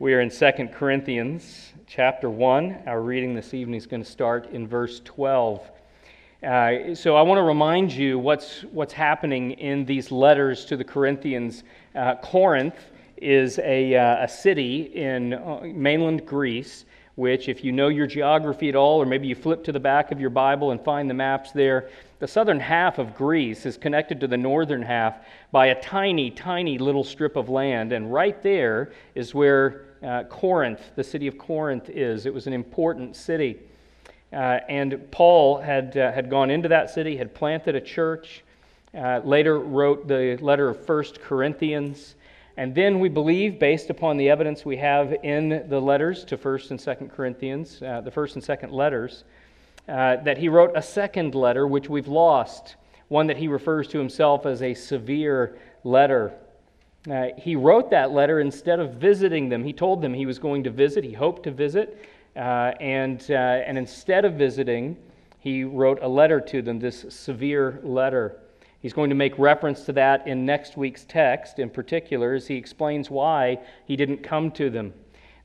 We are in 2 Corinthians chapter 1. Our reading this evening is going to start in verse 12. Uh, so I want to remind you what's, what's happening in these letters to the Corinthians. Uh, Corinth is a, uh, a city in uh, mainland Greece, which, if you know your geography at all, or maybe you flip to the back of your Bible and find the maps there, the southern half of Greece is connected to the northern half by a tiny, tiny little strip of land. And right there is where uh, Corinth, the city of Corinth, is. It was an important city. Uh, and Paul had, uh, had gone into that city, had planted a church, uh, later wrote the letter of First Corinthians. And then we believe, based upon the evidence we have in the letters to 1st and 2nd Corinthians, uh, the first and second letters, uh, that he wrote a second letter, which we've lost, one that he refers to himself as a severe letter. Uh, he wrote that letter instead of visiting them. He told them he was going to visit, he hoped to visit, uh, and, uh, and instead of visiting, he wrote a letter to them, this severe letter. He's going to make reference to that in next week's text, in particular, as he explains why he didn't come to them.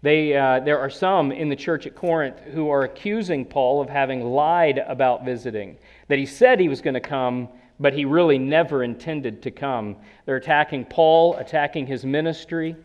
They, uh, there are some in the church at Corinth who are accusing Paul of having lied about visiting, that he said he was going to come, but he really never intended to come. They're attacking Paul, attacking his ministry.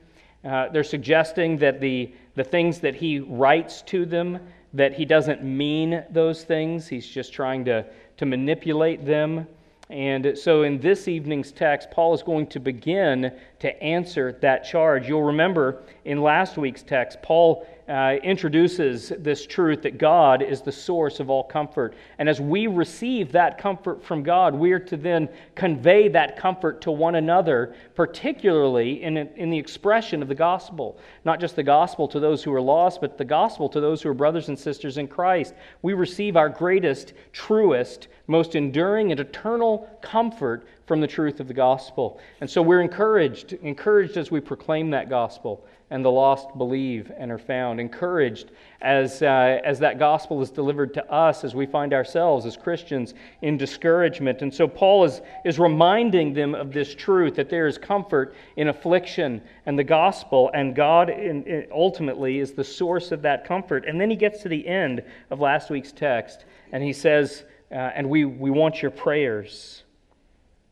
Uh, they're suggesting that the, the things that he writes to them, that he doesn't mean those things. He's just trying to, to manipulate them. And so in this evening's text, Paul is going to begin to answer that charge. You'll remember in last week's text, Paul uh, introduces this truth that God is the source of all comfort. And as we receive that comfort from God, we are to then convey that comfort to one another, particularly in, in the expression of the gospel. Not just the gospel to those who are lost, but the gospel to those who are brothers and sisters in Christ. We receive our greatest, truest, most enduring, and eternal comfort from the truth of the gospel. And so we're encouraged, encouraged as we proclaim that gospel and the lost believe and are found. Encouraged as, uh, as that gospel is delivered to us as we find ourselves as Christians in discouragement. And so Paul is, is reminding them of this truth that there is comfort in affliction and the gospel, and God in, in ultimately is the source of that comfort. And then he gets to the end of last week's text, and he says, uh, And we, we want your prayers.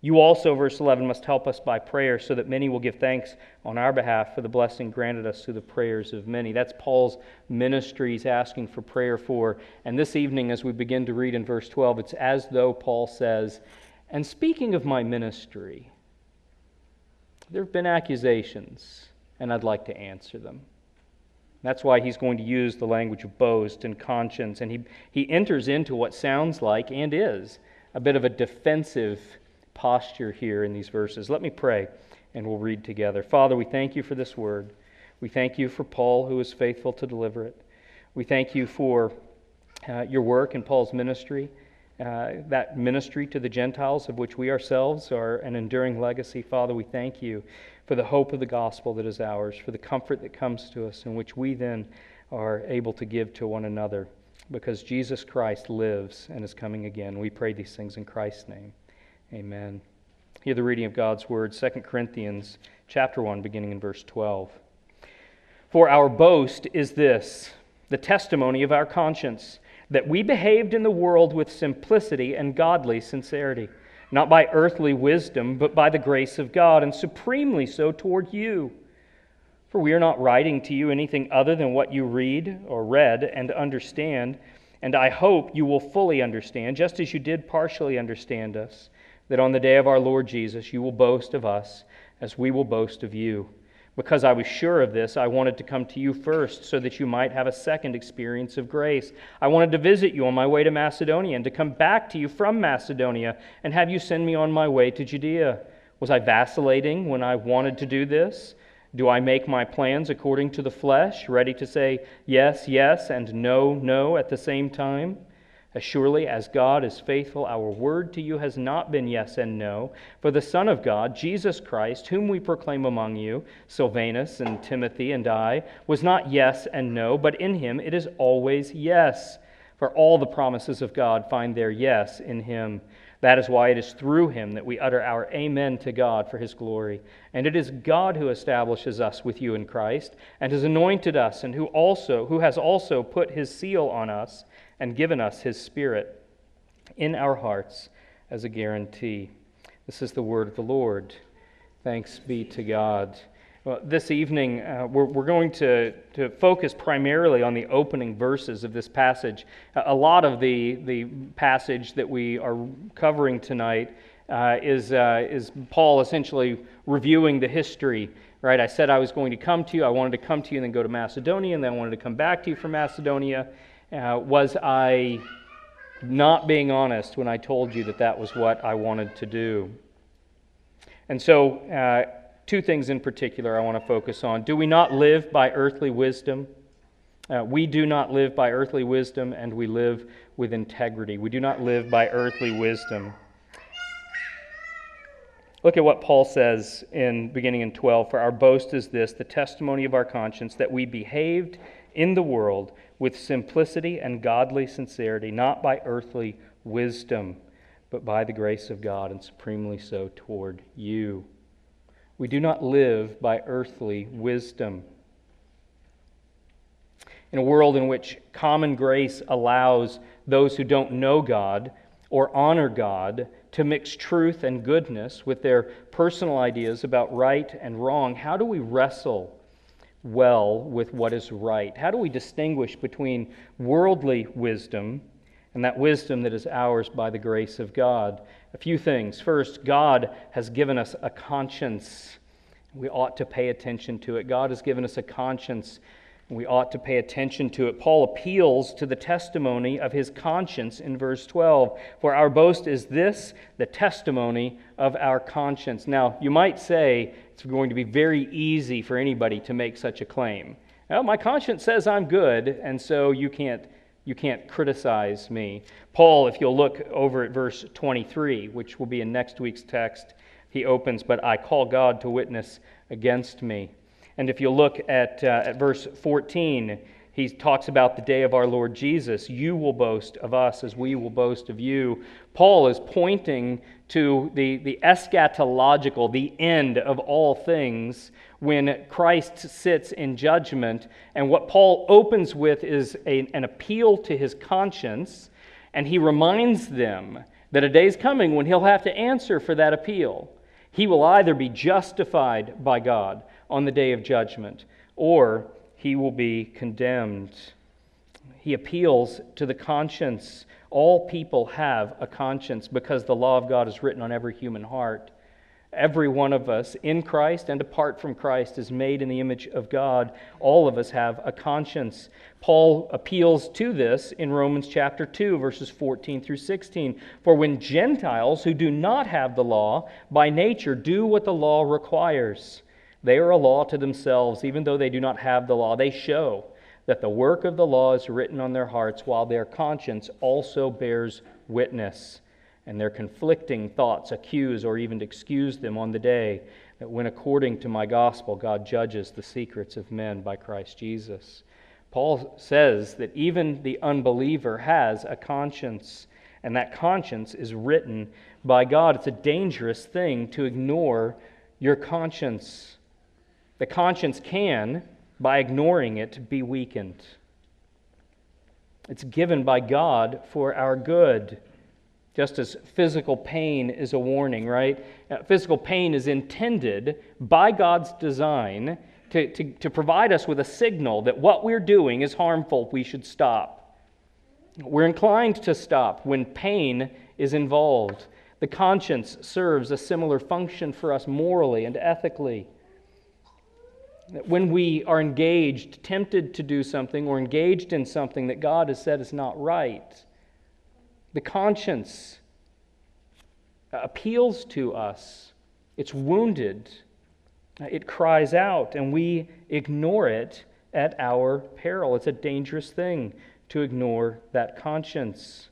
You also, verse 11, must help us by prayer so that many will give thanks on our behalf for the blessing granted us through the prayers of many. That's Paul's ministry he's asking for prayer for. And this evening, as we begin to read in verse 12, it's as though Paul says, And speaking of my ministry, there have been accusations, and I'd like to answer them. That's why he's going to use the language of boast and conscience. And he, he enters into what sounds like and is a bit of a defensive posture here in these verses. Let me pray and we'll read together. Father, we thank you for this word. We thank you for Paul, who is faithful to deliver it. We thank you for uh, your work in Paul's ministry, uh, that ministry to the Gentiles, of which we ourselves are an enduring legacy. Father, we thank you for the hope of the gospel that is ours, for the comfort that comes to us, in which we then are able to give to one another, because Jesus Christ lives and is coming again. We pray these things in Christ's name. Amen. Hear the reading of God's word, 2 Corinthians chapter 1, beginning in verse 12. For our boast is this, the testimony of our conscience, that we behaved in the world with simplicity and godly sincerity, not by earthly wisdom, but by the grace of God, and supremely so toward you. For we are not writing to you anything other than what you read or read and understand, and I hope you will fully understand, just as you did partially understand us that on the day of our Lord Jesus you will boast of us as we will boast of you. Because I was sure of this, I wanted to come to you first so that you might have a second experience of grace. I wanted to visit you on my way to Macedonia and to come back to you from Macedonia and have you send me on my way to Judea. Was I vacillating when I wanted to do this? Do I make my plans according to the flesh, ready to say yes, yes, and no, no at the same time? As surely as God is faithful, our word to you has not been yes and no. For the Son of God, Jesus Christ, whom we proclaim among you, Silvanus and Timothy and I, was not yes and no, but in him it is always yes. For all the promises of God find their yes in him. That is why it is through him that we utter our amen to God for his glory. And it is God who establishes us with you in Christ and has anointed us and who also who has also put his seal on us and given us his spirit in our hearts as a guarantee. This is the word of the Lord. Thanks be to God. Well, this evening, uh, we're, we're going to, to focus primarily on the opening verses of this passage. A lot of the, the passage that we are covering tonight uh, is, uh, is Paul essentially reviewing the history. Right? I said I was going to come to you. I wanted to come to you and then go to Macedonia, and then I wanted to come back to you from Macedonia. Uh, was I not being honest when I told you that that was what I wanted to do? And so, uh, two things in particular I want to focus on. Do we not live by earthly wisdom? Uh, we do not live by earthly wisdom, and we live with integrity. We do not live by earthly wisdom. Look at what Paul says in beginning in 12. For our boast is this, the testimony of our conscience, that we behaved in the world with simplicity and godly sincerity, not by earthly wisdom, but by the grace of God, and supremely so toward you. We do not live by earthly wisdom. In a world in which common grace allows those who don't know God or honor God to mix truth and goodness with their personal ideas about right and wrong, how do we wrestle well with what is right? How do we distinguish between worldly wisdom and that wisdom that is ours by the grace of God? A few things. First, God has given us a conscience. We ought to pay attention to it. God has given us a conscience. We ought to pay attention to it. Paul appeals to the testimony of his conscience in verse 12. For our boast is this, the testimony of our conscience. Now, you might say it's going to be very easy for anybody to make such a claim. Well, my conscience says I'm good, and so you can't you can't criticize me. Paul, if you'll look over at verse 23, which will be in next week's text, he opens, But I call God to witness against me. And if you look at, uh, at verse 14, he talks about the day of our Lord Jesus. You will boast of us as we will boast of you. Paul is pointing to the, the eschatological, the end of all things, when Christ sits in judgment. And what Paul opens with is a, an appeal to his conscience, and he reminds them that a day is coming when he'll have to answer for that appeal. He will either be justified by God on the day of judgment, or he will be condemned. He appeals to the conscience. All people have a conscience because the law of God is written on every human heart. Every one of us in Christ and apart from Christ is made in the image of God. All of us have a conscience. Paul appeals to this in Romans chapter 2, verses 14 through 16. For when Gentiles who do not have the law by nature do what the law requires, they are a law to themselves, even though they do not have the law. They show that the work of the law is written on their hearts, while their conscience also bears witness and their conflicting thoughts accuse or even excuse them on the day that when, according to my gospel, God judges the secrets of men by Christ Jesus. Paul says that even the unbeliever has a conscience, and that conscience is written by God. It's a dangerous thing to ignore your conscience. The conscience can, by ignoring it, be weakened. It's given by God for our good just as physical pain is a warning, right? Uh, physical pain is intended by God's design to, to, to provide us with a signal that what we're doing is harmful, we should stop. We're inclined to stop when pain is involved. The conscience serves a similar function for us morally and ethically. When we are engaged, tempted to do something, or engaged in something that God has said is not right, the conscience appeals to us, it's wounded, it cries out, and we ignore it at our peril. It's a dangerous thing to ignore that conscience.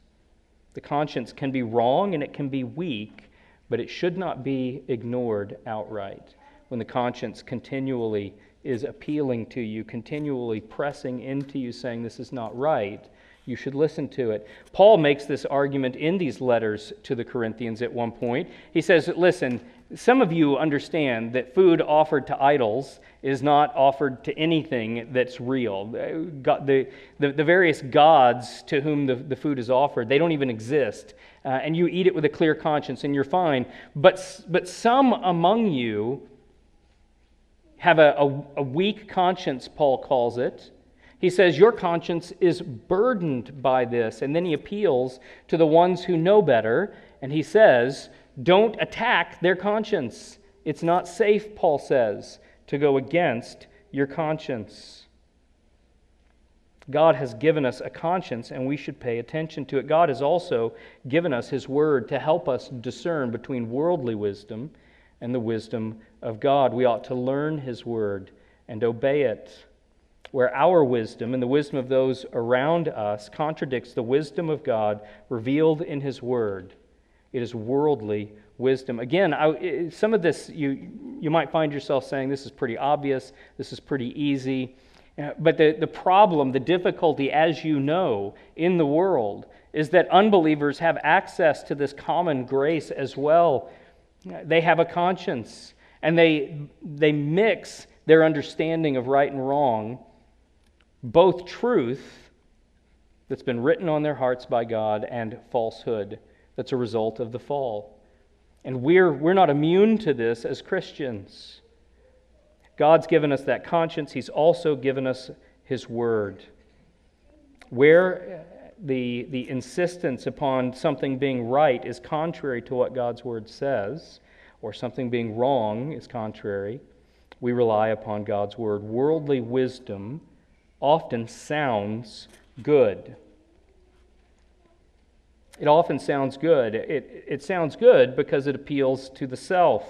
The conscience can be wrong and it can be weak, but it should not be ignored outright. When the conscience continually is appealing to you, continually pressing into you, saying this is not right, you should listen to it. Paul makes this argument in these letters to the Corinthians at one point. He says, Listen, some of you understand that food offered to idols is not offered to anything that's real. The, the, the various gods to whom the, the food is offered, they don't even exist. Uh, and you eat it with a clear conscience and you're fine. But, but some among you have a, a, a weak conscience, Paul calls it. He says, Your conscience is burdened by this. And then he appeals to the ones who know better, and he says, Don't attack their conscience. It's not safe, Paul says, to go against your conscience. God has given us a conscience, and we should pay attention to it. God has also given us His Word to help us discern between worldly wisdom and the wisdom of God. We ought to learn His Word and obey it where our wisdom and the wisdom of those around us contradicts the wisdom of God revealed in His Word. It is worldly wisdom. Again, I, some of this you, you might find yourself saying, This is pretty obvious, this is pretty easy. Uh, but the, the problem, the difficulty, as you know, in the world is that unbelievers have access to this common grace as well. They have a conscience, and they, they mix their understanding of right and wrong both truth that's been written on their hearts by God and falsehood that's a result of the fall. And we're, we're not immune to this as Christians. God's given us that conscience, He's also given us His Word. Where the, the insistence upon something being right is contrary to what God's Word says, or something being wrong is contrary, we rely upon God's Word. Worldly wisdom often sounds good. It often sounds good. It, it sounds good because it appeals to the self.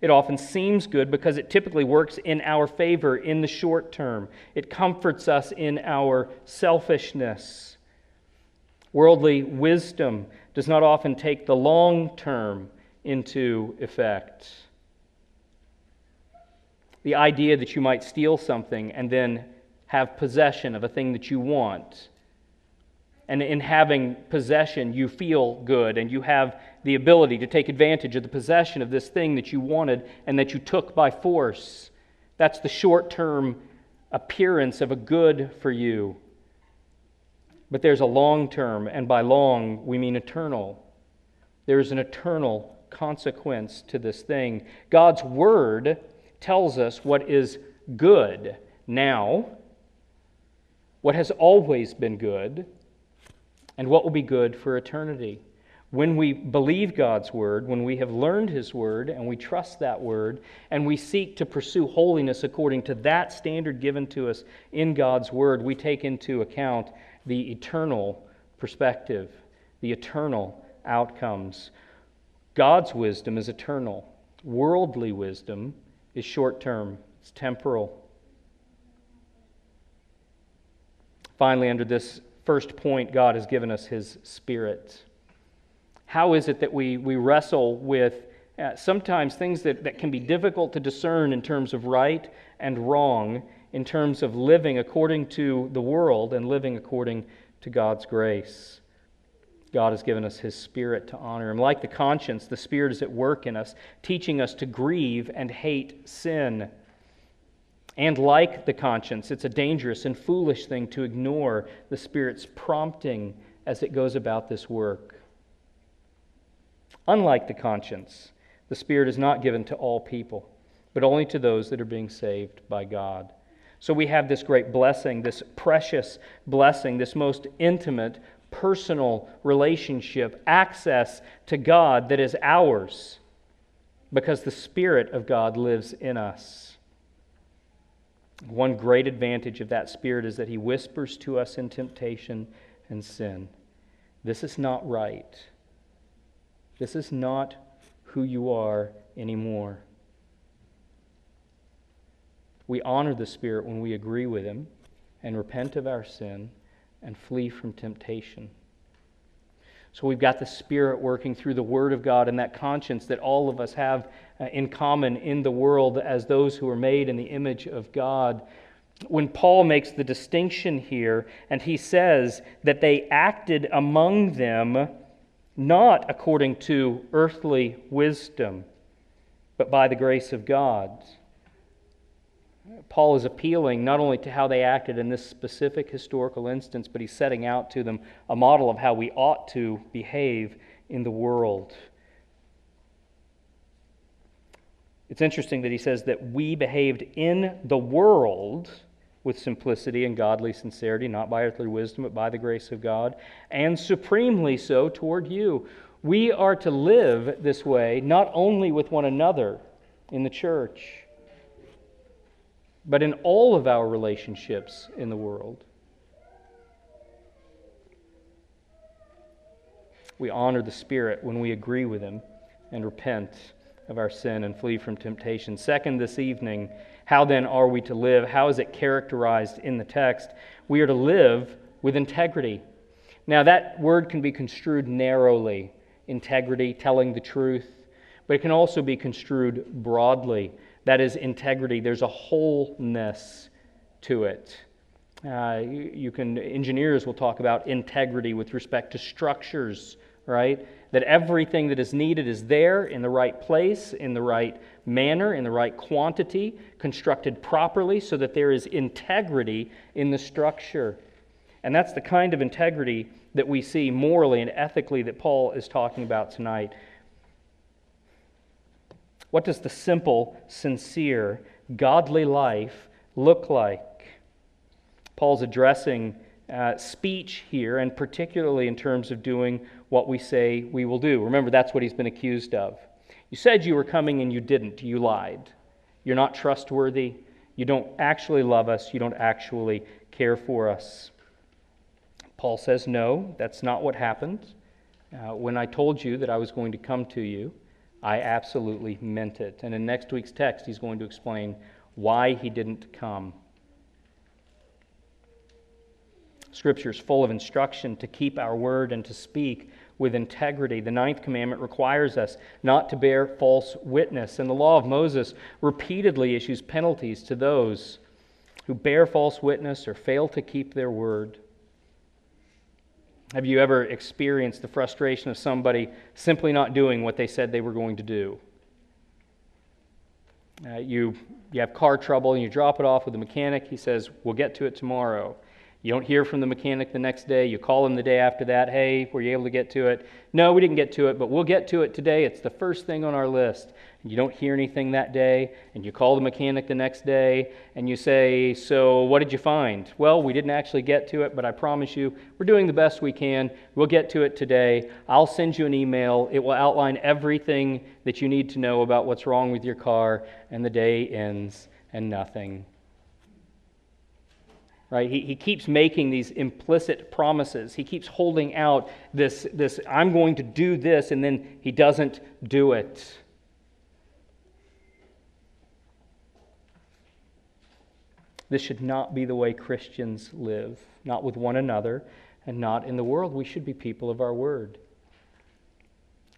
It often seems good because it typically works in our favor in the short term. It comforts us in our selfishness. Worldly wisdom does not often take the long term into effect. The idea that you might steal something and then have possession of a thing that you want. And in having possession, you feel good and you have the ability to take advantage of the possession of this thing that you wanted and that you took by force. That's the short term appearance of a good for you. But there's a long term, and by long, we mean eternal. There is an eternal consequence to this thing. God's Word tells us what is good now what has always been good, and what will be good for eternity. When we believe God's word, when we have learned his word, and we trust that word, and we seek to pursue holiness according to that standard given to us in God's word, we take into account the eternal perspective, the eternal outcomes. God's wisdom is eternal, worldly wisdom is short term, it's temporal. Finally, under this first point, God has given us His Spirit. How is it that we, we wrestle with uh, sometimes things that, that can be difficult to discern in terms of right and wrong, in terms of living according to the world and living according to God's grace? God has given us His Spirit to honor Him. Like the conscience, the Spirit is at work in us, teaching us to grieve and hate sin. And like the conscience, it's a dangerous and foolish thing to ignore the Spirit's prompting as it goes about this work. Unlike the conscience, the Spirit is not given to all people, but only to those that are being saved by God. So we have this great blessing, this precious blessing, this most intimate, personal relationship, access to God that is ours because the Spirit of God lives in us. One great advantage of that Spirit is that He whispers to us in temptation and sin. This is not right. This is not who you are anymore. We honor the Spirit when we agree with Him and repent of our sin and flee from temptation. So we've got the Spirit working through the Word of God and that conscience that all of us have uh, in common in the world as those who are made in the image of God. when Paul makes the distinction here and he says that they acted among them not according to earthly wisdom, but by the grace of God. Paul is appealing not only to how they acted in this specific historical instance, but he's setting out to them a model of how we ought to behave in the world. It's interesting that he says that we behaved in the world with simplicity and godly sincerity, not by earthly wisdom, but by the grace of God, and supremely so toward you. We are to live this way not only with one another in the church, but in all of our relationships in the world. We honor the Spirit when we agree with Him and repent of our sin and flee from temptation. Second, this evening, how then are we to live? How is it characterized in the text? We are to live with integrity. Now, that word can be construed narrowly integrity, telling the truth, but it can also be construed broadly. That is integrity. There's a wholeness to it. Uh, you, you can engineers will talk about integrity with respect to structures, right? That everything that is needed is there in the right place, in the right manner, in the right quantity, constructed properly so that there is integrity in the structure. And that's the kind of integrity that we see morally and ethically that Paul is talking about tonight. What does the simple, sincere, godly life look like? Paul's addressing uh, speech here, and particularly in terms of doing what we say we will do. Remember, that's what he's been accused of. You said you were coming and you didn't. You lied. You're not trustworthy. You don't actually love us. You don't actually care for us. Paul says, No, that's not what happened. Uh, when I told you that I was going to come to you, I absolutely meant it. And in next week's text, he's going to explain why he didn't come. Scripture is full of instruction to keep our word and to speak with integrity. The ninth commandment requires us not to bear false witness, and the law of Moses repeatedly issues penalties to those who bear false witness or fail to keep their word. Have you ever experienced the frustration of somebody simply not doing what they said they were going to do? Uh, you, you have car trouble and you drop it off with the mechanic. He says, We'll get to it tomorrow. You don't hear from the mechanic the next day. You call him the day after that. Hey, were you able to get to it? No, we didn't get to it, but we'll get to it today. It's the first thing on our list. And you don't hear anything that day, and you call the mechanic the next day, and you say, So, what did you find? Well, we didn't actually get to it, but I promise you, we're doing the best we can. We'll get to it today. I'll send you an email. It will outline everything that you need to know about what's wrong with your car, and the day ends, and nothing right? He, he keeps making these implicit promises. He keeps holding out this, this, I'm going to do this, and then he doesn't do it. This should not be the way Christians live, not with one another and not in the world. We should be people of our word.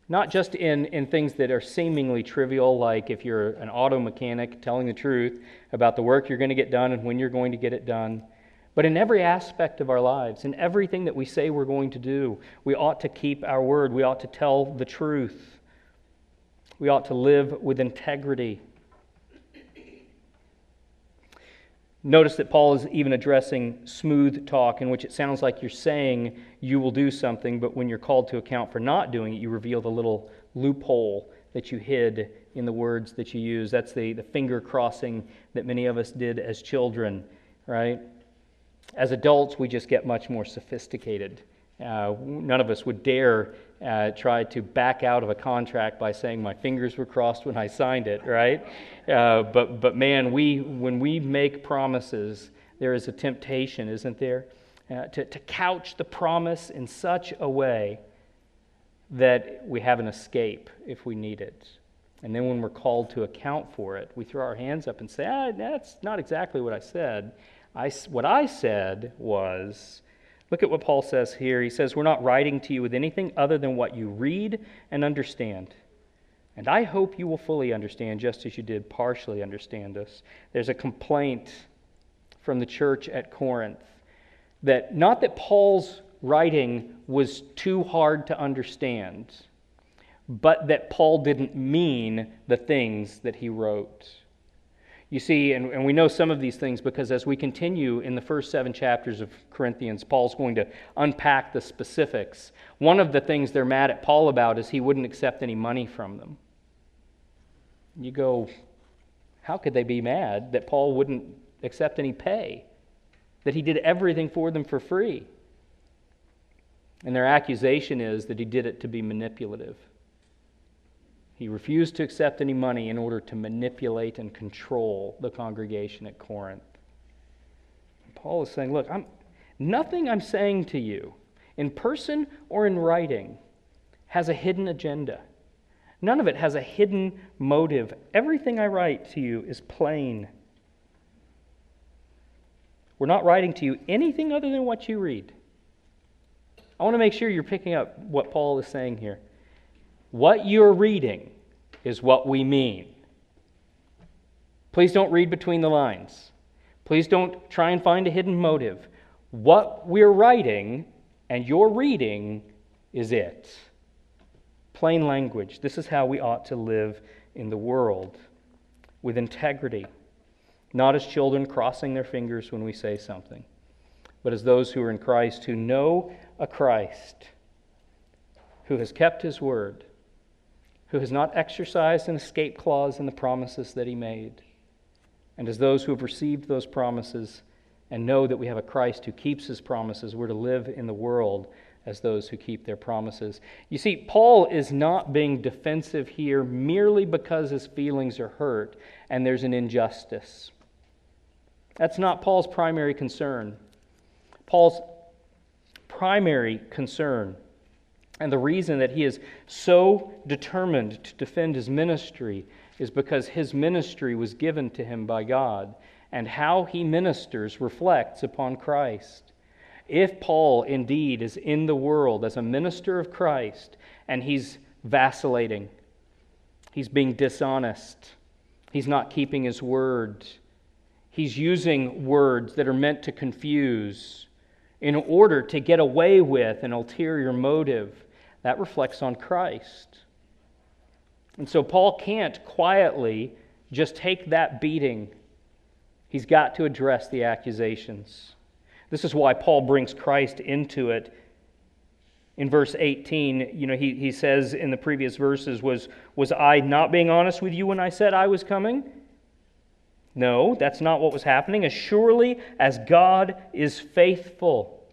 Not just in, in things that are seemingly trivial, like if you're an auto mechanic telling the truth about the work you're going to get done and when you're going to get it done but in every aspect of our lives, in everything that we say we're going to do, we ought to keep our word. We ought to tell the truth. We ought to live with integrity. Notice that Paul is even addressing smooth talk, in which it sounds like you're saying you will do something, but when you're called to account for not doing it, you reveal the little loophole that you hid in the words that you use. That's the, the finger crossing that many of us did as children, right? As adults, we just get much more sophisticated. Uh, none of us would dare uh, try to back out of a contract by saying my fingers were crossed when I signed it, right? Uh, but, but man, we, when we make promises, there is a temptation, isn't there? Uh, to, to couch the promise in such a way that we have an escape if we need it. And then when we're called to account for it, we throw our hands up and say, ah, that's not exactly what I said. I, what I said was, look at what Paul says here. He says, We're not writing to you with anything other than what you read and understand. And I hope you will fully understand, just as you did partially understand us. There's a complaint from the church at Corinth. That not that Paul's writing was too hard to understand, but that Paul didn't mean the things that he wrote. You see, and, and, we know some of these things because as we continue in the first seven chapters of Corinthians, Paul's going to unpack the specifics. One of the things they're mad at Paul about is he wouldn't accept any money from them. You go, how could they be mad that Paul wouldn't accept any pay? That he did everything for them for free? And their accusation is that he did it to be manipulative. He refused to accept any money in order to manipulate and control the congregation at Corinth. Paul is saying, Look, I'm, nothing I'm saying to you, in person or in writing, has a hidden agenda. None of it has a hidden motive. Everything I write to you is plain. We're not writing to you anything other than what you read. I want to make sure you're picking up what Paul is saying here. What you're reading is what we mean. Please don't read between the lines. Please don't try and find a hidden motive. What we're writing and you're reading is it. Plain language. This is how we ought to live in the world with integrity, not as children crossing their fingers when we say something, but as those who are in Christ who know a Christ who has kept his word who has not exercised an escape clause in the promises that he made. And as those who have received those promises and know that we have a Christ who keeps his promises, we're to live in the world as those who keep their promises. You see, Paul is not being defensive here merely because his feelings are hurt and there's an injustice. That's not Paul's primary concern. Paul's primary concern and the reason that he is so determined to defend his ministry is because his ministry was given to him by God, and how he ministers reflects upon Christ. If Paul indeed is in the world as a minister of Christ and he's vacillating, he's being dishonest, he's not keeping his word, he's using words that are meant to confuse in order to get away with an ulterior motive that reflects on Christ. And so Paul can't quietly just take that beating. He's got to address the accusations. This is why Paul brings Christ into it. In verse 18, you know, he, he says in the previous verses, was, was I not being honest with you when I said I was coming? No, that's not what was happening. As surely as God is faithful,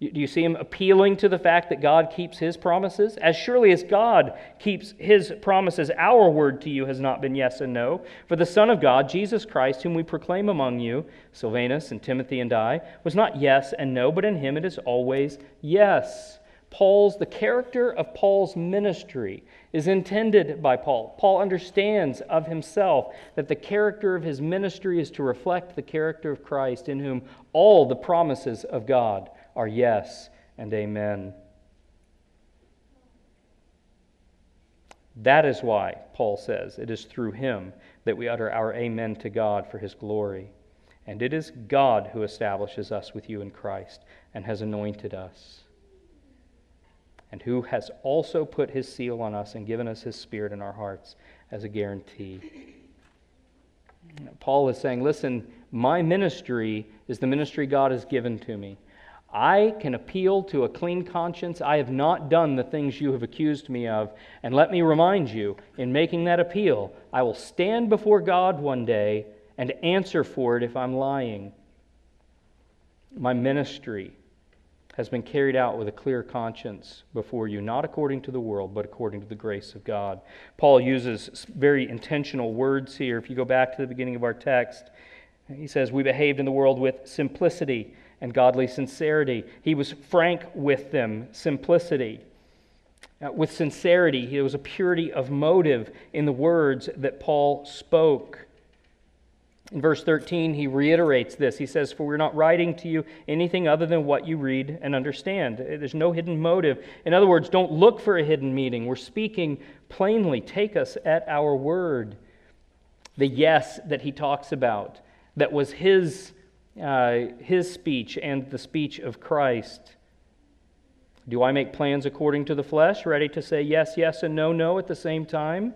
do you see him appealing to the fact that God keeps his promises? As surely as God keeps his promises, our word to you has not been yes and no. For the Son of God, Jesus Christ, whom we proclaim among you, Silvanus and Timothy and I, was not yes and no, but in him it is always yes. Paul's, the character of Paul's ministry is intended by Paul. Paul understands of himself that the character of his ministry is to reflect the character of Christ, in whom all the promises of God are yes and amen. That is why, Paul says, it is through him that we utter our amen to God for his glory. And it is God who establishes us with you in Christ and has anointed us, and who has also put his seal on us and given us his spirit in our hearts as a guarantee. Paul is saying, Listen, my ministry is the ministry God has given to me. I can appeal to a clean conscience. I have not done the things you have accused me of. And let me remind you, in making that appeal, I will stand before God one day and answer for it if I'm lying. My ministry has been carried out with a clear conscience before you, not according to the world, but according to the grace of God. Paul uses very intentional words here. If you go back to the beginning of our text, he says, We behaved in the world with simplicity and godly sincerity. He was frank with them, simplicity. Uh, with sincerity, there was a purity of motive in the words that Paul spoke. In verse 13, he reiterates this. He says, For we're not writing to you anything other than what you read and understand. There's no hidden motive. In other words, don't look for a hidden meaning. We're speaking plainly. Take us at our word. The yes that he talks about that was his, uh, his speech and the speech of Christ. Do I make plans according to the flesh, ready to say yes, yes, and no, no at the same time?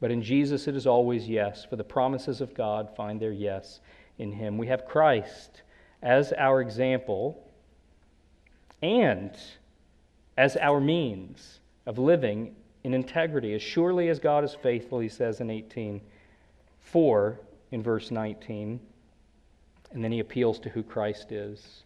But in Jesus, it is always yes, for the promises of God find their yes in Him. We have Christ as our example and as our means of living in integrity, as surely as God is faithful, he says in 18. 4 in verse 19. And then he appeals to who Christ is.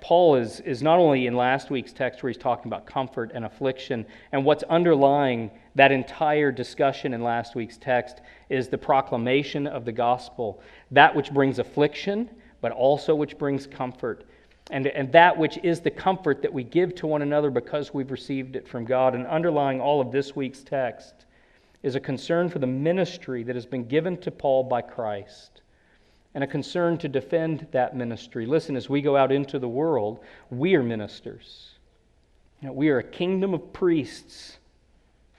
Paul is, is not only in last week's text where he's talking about comfort and affliction, and what's underlying that entire discussion in last week's text is the proclamation of the gospel, that which brings affliction, but also which brings comfort. And, and that which is the comfort that we give to one another because we've received it from God. And underlying all of this week's text is a concern for the ministry that has been given to Paul by Christ and a concern to defend that ministry. Listen, as we go out into the world, we are ministers. You know, we are a kingdom of priests.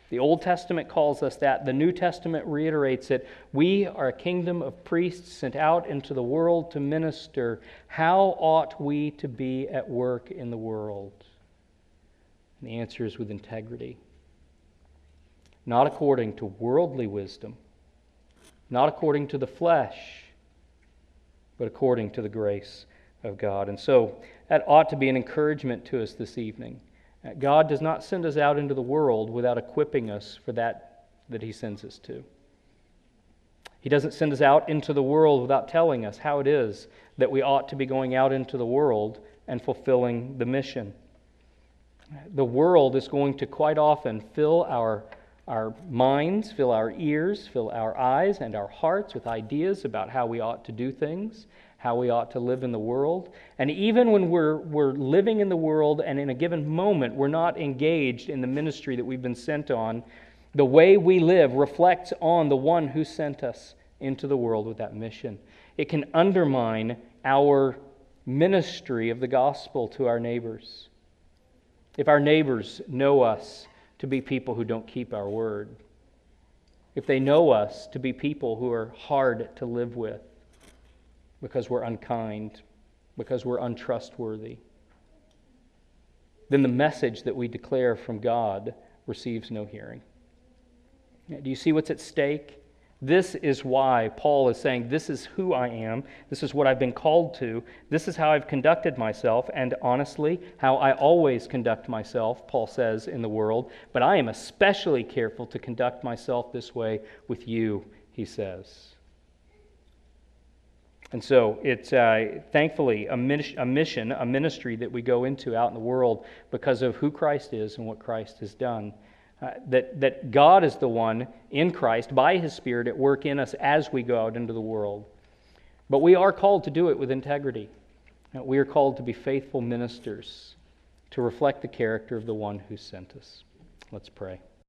The Old Testament calls us that. The New Testament reiterates it. We are a kingdom of priests sent out into the world to minister. How ought we to be at work in the world? And the answer is with integrity. Not according to worldly wisdom, not according to the flesh but according to the grace of God. And so that ought to be an encouragement to us this evening. Uh, God does not send us out into the world without equipping us for that that He sends us to. He doesn't send us out into the world without telling us how it is that we ought to be going out into the world and fulfilling the mission. The world is going to quite often fill our our minds, fill our ears, fill our eyes and our hearts with ideas about how we ought to do things, how we ought to live in the world. And even when we're, we're living in the world and in a given moment we're not engaged in the ministry that we've been sent on, the way we live reflects on the one who sent us into the world with that mission. It can undermine our ministry of the gospel to our neighbors. If our neighbors know us, to be people who don't keep our word, if they know us to be people who are hard to live with because we're unkind, because we're untrustworthy, then the message that we declare from God receives no hearing. Do you see what's at stake? This is why Paul is saying, This is who I am. This is what I've been called to. This is how I've conducted myself, and honestly, how I always conduct myself, Paul says, in the world. But I am especially careful to conduct myself this way with you, he says. And so it's uh, thankfully a, a mission, a ministry that we go into out in the world because of who Christ is and what Christ has done. Uh, that, that God is the one in Christ, by His Spirit, at work in us as we go out into the world. But we are called to do it with integrity. Uh, we are called to be faithful ministers, to reflect the character of the one who sent us. Let's pray.